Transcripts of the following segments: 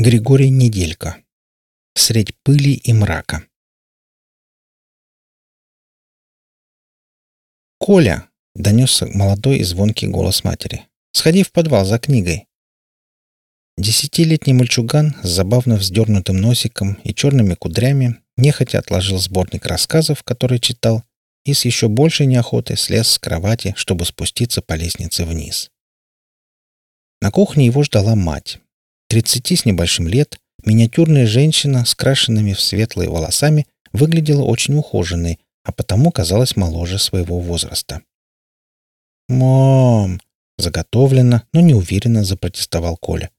Григорий Неделько. Средь пыли и мрака. «Коля!» — донесся молодой и звонкий голос матери. «Сходи в подвал за книгой». Десятилетний мальчуган с забавно вздернутым носиком и черными кудрями нехотя отложил сборник рассказов, который читал, и с еще большей неохотой слез с кровати, чтобы спуститься по лестнице вниз. На кухне его ждала мать. Тридцати с небольшим лет, миниатюрная женщина с крашенными в светлые волосами выглядела очень ухоженной, а потому казалась моложе своего возраста. «Мам!» — заготовленно, но неуверенно запротестовал Коля.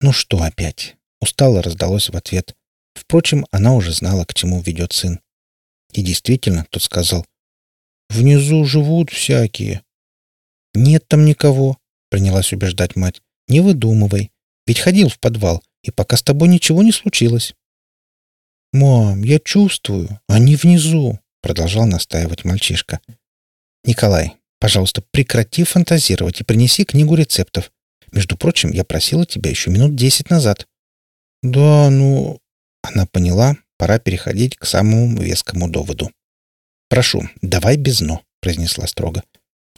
«Ну что опять?» — устало раздалось в ответ. Впрочем, она уже знала, к чему ведет сын. И действительно, тот сказал, «Внизу живут всякие». «Нет там никого», — принялась убеждать мать. «Не выдумывай. Ведь ходил в подвал, и пока с тобой ничего не случилось». «Мам, я чувствую. Они внизу», — продолжал настаивать мальчишка. «Николай, пожалуйста, прекрати фантазировать и принеси книгу рецептов. Между прочим, я просила тебя еще минут десять назад». «Да, ну...» Она поняла, пора переходить к самому вескому доводу. «Прошу, давай без «но», — произнесла строго.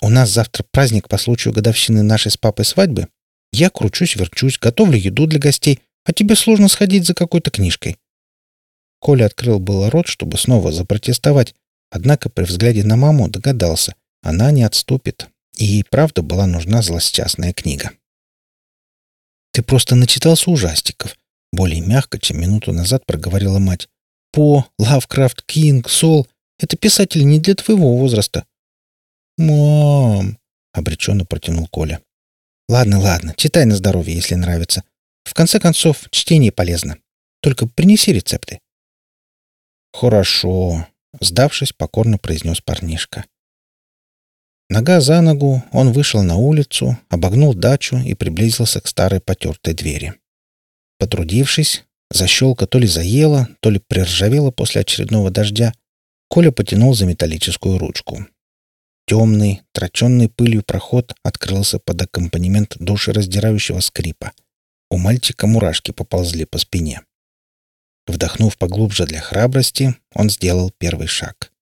«У нас завтра праздник по случаю годовщины нашей с папой свадьбы, я кручусь-верчусь, готовлю еду для гостей, а тебе сложно сходить за какой-то книжкой». Коля открыл было рот, чтобы снова запротестовать, однако при взгляде на маму догадался, она не отступит, и ей правда была нужна злосчастная книга. «Ты просто начитался ужастиков», — более мягко, чем минуту назад проговорила мать. «По, Лавкрафт, Кинг, Сол — это писатели не для твоего возраста». «Мам!» — обреченно протянул Коля. Ладно, ладно, читай на здоровье, если нравится. В конце концов, чтение полезно. Только принеси рецепты. Хорошо, сдавшись, покорно произнес парнишка. Нога за ногу, он вышел на улицу, обогнул дачу и приблизился к старой потертой двери. Потрудившись, защелка то ли заела, то ли приржавела после очередного дождя, Коля потянул за металлическую ручку. Темный, троченный пылью проход открылся под аккомпанемент душераздирающего скрипа. У мальчика мурашки поползли по спине. Вдохнув поглубже для храбрости, он сделал первый шаг.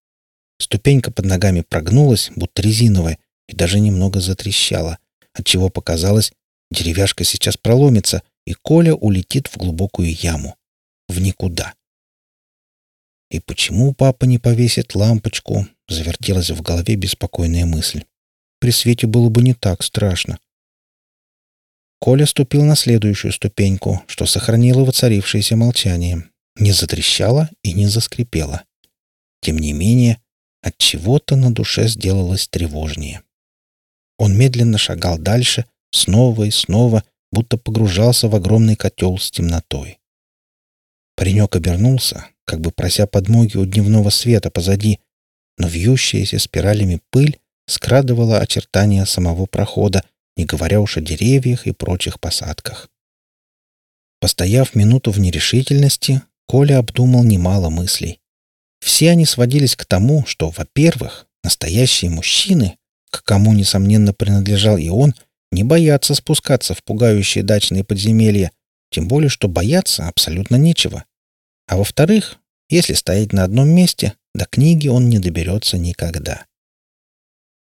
Ступенька под ногами прогнулась, будто резиновая, и даже немного затрещала, отчего показалось, деревяшка сейчас проломится, и Коля улетит в глубокую яму. В никуда. И почему папа не повесит лампочку? Завертелась в голове беспокойная мысль. При свете было бы не так страшно. Коля ступил на следующую ступеньку, что сохранило воцарившееся молчание. Не затрещало и не заскрипело. Тем не менее, от чего-то на душе сделалось тревожнее. Он медленно шагал дальше, снова и снова, будто погружался в огромный котел с темнотой. Паренек обернулся, как бы прося подмоги у дневного света позади, но вьющаяся спиралями пыль скрадывала очертания самого прохода, не говоря уж о деревьях и прочих посадках. Постояв минуту в нерешительности, Коля обдумал немало мыслей. Все они сводились к тому, что, во-первых, настоящие мужчины, к кому, несомненно, принадлежал и он, не боятся спускаться в пугающие дачные подземелья, тем более, что бояться абсолютно нечего. А во-вторых, если стоять на одном месте, до книги он не доберется никогда.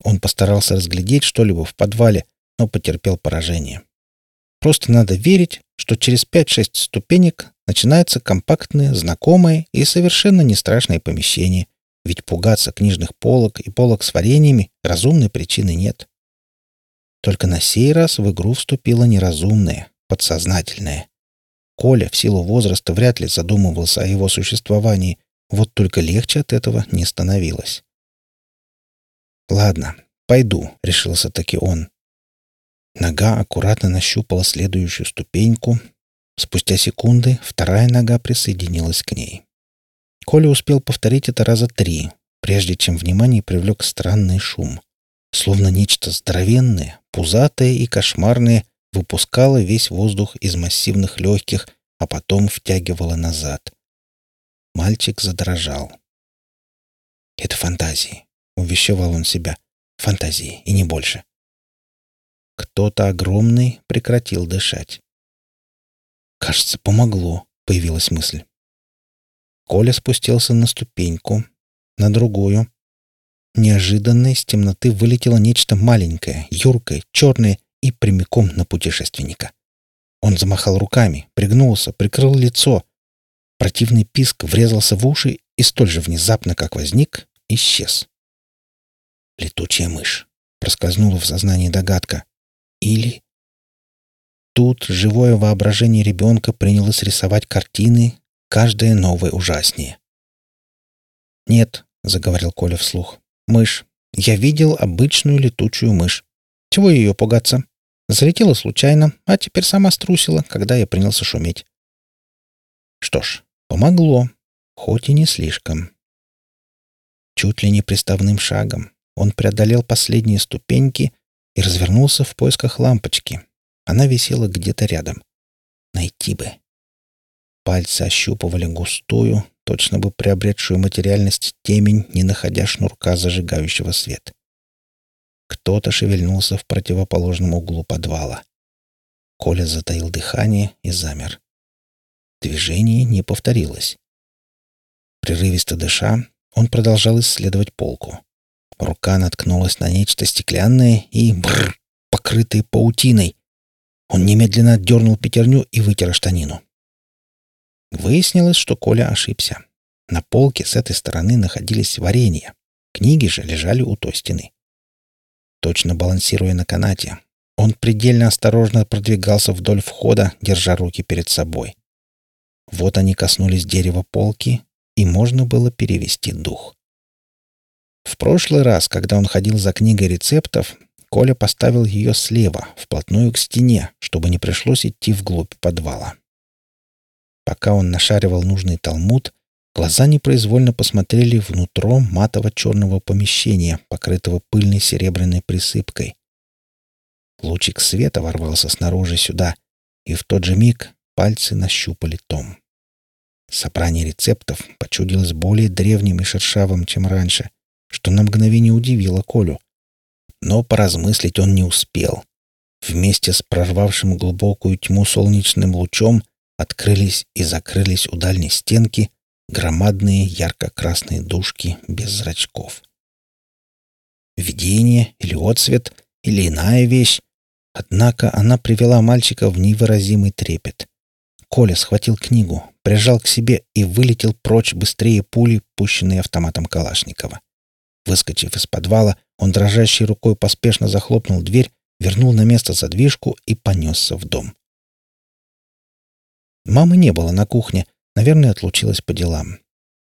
Он постарался разглядеть что-либо в подвале, но потерпел поражение. Просто надо верить, что через 5-6 ступенек начинается компактное, знакомое и совершенно не страшное помещение, ведь пугаться книжных полок и полок с вареньями разумной причины нет. Только на сей раз в игру вступило неразумное, подсознательное. Коля в силу возраста вряд ли задумывался о его существовании, вот только легче от этого не становилось. «Ладно, пойду», — решился таки он. Нога аккуратно нащупала следующую ступеньку. Спустя секунды вторая нога присоединилась к ней. Коля успел повторить это раза три, прежде чем внимание привлек странный шум. Словно нечто здоровенное, пузатое и кошмарное выпускала весь воздух из массивных легких, а потом втягивала назад. Мальчик задрожал. «Это фантазии», — увещевал он себя. «Фантазии, и не больше». Кто-то огромный прекратил дышать. Кажется, помогло, появилась мысль. Коля спустился на ступеньку, на другую. Неожиданно из темноты вылетело нечто маленькое, юркое, черное и прямиком на путешественника. Он замахал руками, пригнулся, прикрыл лицо. Противный писк врезался в уши и столь же внезапно, как возник, исчез. Летучая мышь. Проскользнула в сознании догадка. Или... Тут живое воображение ребенка принялось рисовать картины, каждая новая ужаснее. «Нет», — заговорил Коля вслух, — «мышь. Я видел обычную летучую мышь. Чего ее пугаться? Залетела случайно, а теперь сама струсила, когда я принялся шуметь. Что ж, помогло, хоть и не слишком. Чуть ли не приставным шагом он преодолел последние ступеньки и развернулся в поисках лампочки. Она висела где-то рядом. Найти бы. Пальцы ощупывали густую, точно бы приобретшую материальность темень, не находя шнурка зажигающего свет. Кто-то шевельнулся в противоположном углу подвала. Коля затаил дыхание и замер. Движение не повторилось. Прерывисто дыша, он продолжал исследовать полку. Рука наткнулась на нечто стеклянное и, бррр, покрытое паутиной. Он немедленно отдернул пятерню и вытер штанину. Выяснилось, что Коля ошибся. На полке с этой стороны находились варенья. Книги же лежали у той стены. Точно балансируя на канате, он предельно осторожно продвигался вдоль входа, держа руки перед собой. Вот они коснулись дерева полки, и можно было перевести дух. В прошлый раз, когда он ходил за книгой рецептов, Коля поставил ее слева, вплотную к стене, чтобы не пришлось идти вглубь подвала. Пока он нашаривал нужный талмуд, глаза непроизвольно посмотрели внутрь матово-черного помещения, покрытого пыльной серебряной присыпкой. Лучик света ворвался снаружи сюда, и в тот же миг пальцы нащупали том. Собрание рецептов почудилось более древним и шершавым, чем раньше, что на мгновение удивило Колю. Но поразмыслить он не успел. Вместе с прорвавшим глубокую тьму солнечным лучом открылись и закрылись у дальней стенки громадные ярко-красные дужки без зрачков. Видение или отсвет, или иная вещь, однако она привела мальчика в невыразимый трепет. Коля схватил книгу, прижал к себе и вылетел прочь быстрее пули, пущенной автоматом Калашникова. Выскочив из подвала, он дрожащей рукой поспешно захлопнул дверь, вернул на место задвижку и понесся в дом. Мамы не было на кухне, наверное, отлучилась по делам.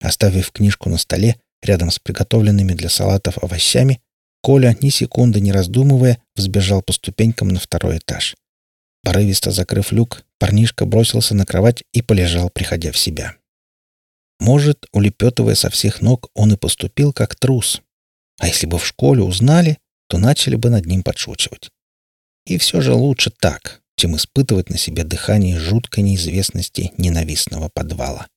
Оставив книжку на столе, рядом с приготовленными для салатов овощами, Коля, ни секунды не раздумывая, взбежал по ступенькам на второй этаж. Порывисто закрыв люк, парнишка бросился на кровать и полежал, приходя в себя. Может, улепетывая со всех ног, он и поступил как трус. А если бы в школе узнали, то начали бы над ним подшучивать. И все же лучше так, чем испытывать на себе дыхание жуткой неизвестности ненавистного подвала.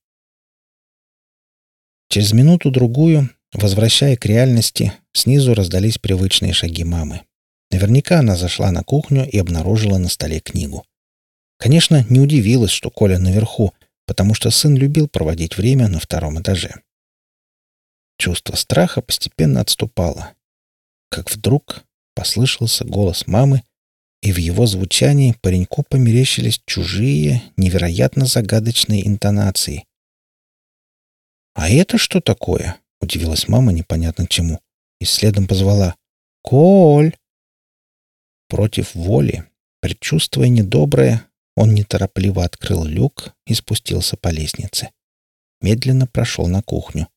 Через минуту-другую, возвращая к реальности, снизу раздались привычные шаги мамы. Наверняка она зашла на кухню и обнаружила на столе книгу. Конечно, не удивилась, что Коля наверху, потому что сын любил проводить время на втором этаже. Чувство страха постепенно отступало. Как вдруг послышался голос мамы, и в его звучании пареньку померещились чужие, невероятно загадочные интонации. «А это что такое?» — удивилась мама непонятно чему, и следом позвала. «Коль!» Против воли, предчувствуя недоброе, он неторопливо открыл люк и спустился по лестнице. Медленно прошел на кухню.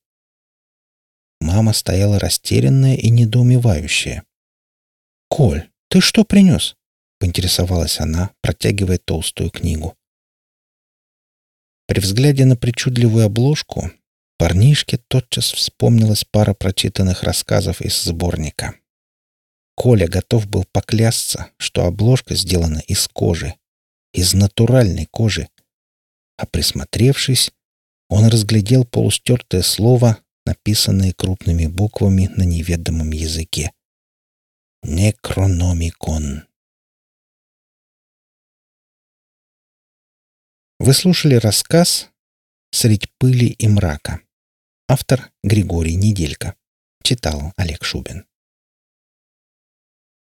Мама стояла растерянная и недоумевающая. «Коль, ты что принес?» Поинтересовалась она, протягивая толстую книгу. При взгляде на причудливую обложку парнишке тотчас вспомнилась пара прочитанных рассказов из сборника. Коля готов был поклясться, что обложка сделана из кожи, из натуральной кожи. А присмотревшись, он разглядел полустертое слово, написанное крупными буквами на неведомом языке. «Некрономикон». Вы слушали рассказ «Средь пыли и мрака». Автор Григорий Неделько. Читал Олег Шубин.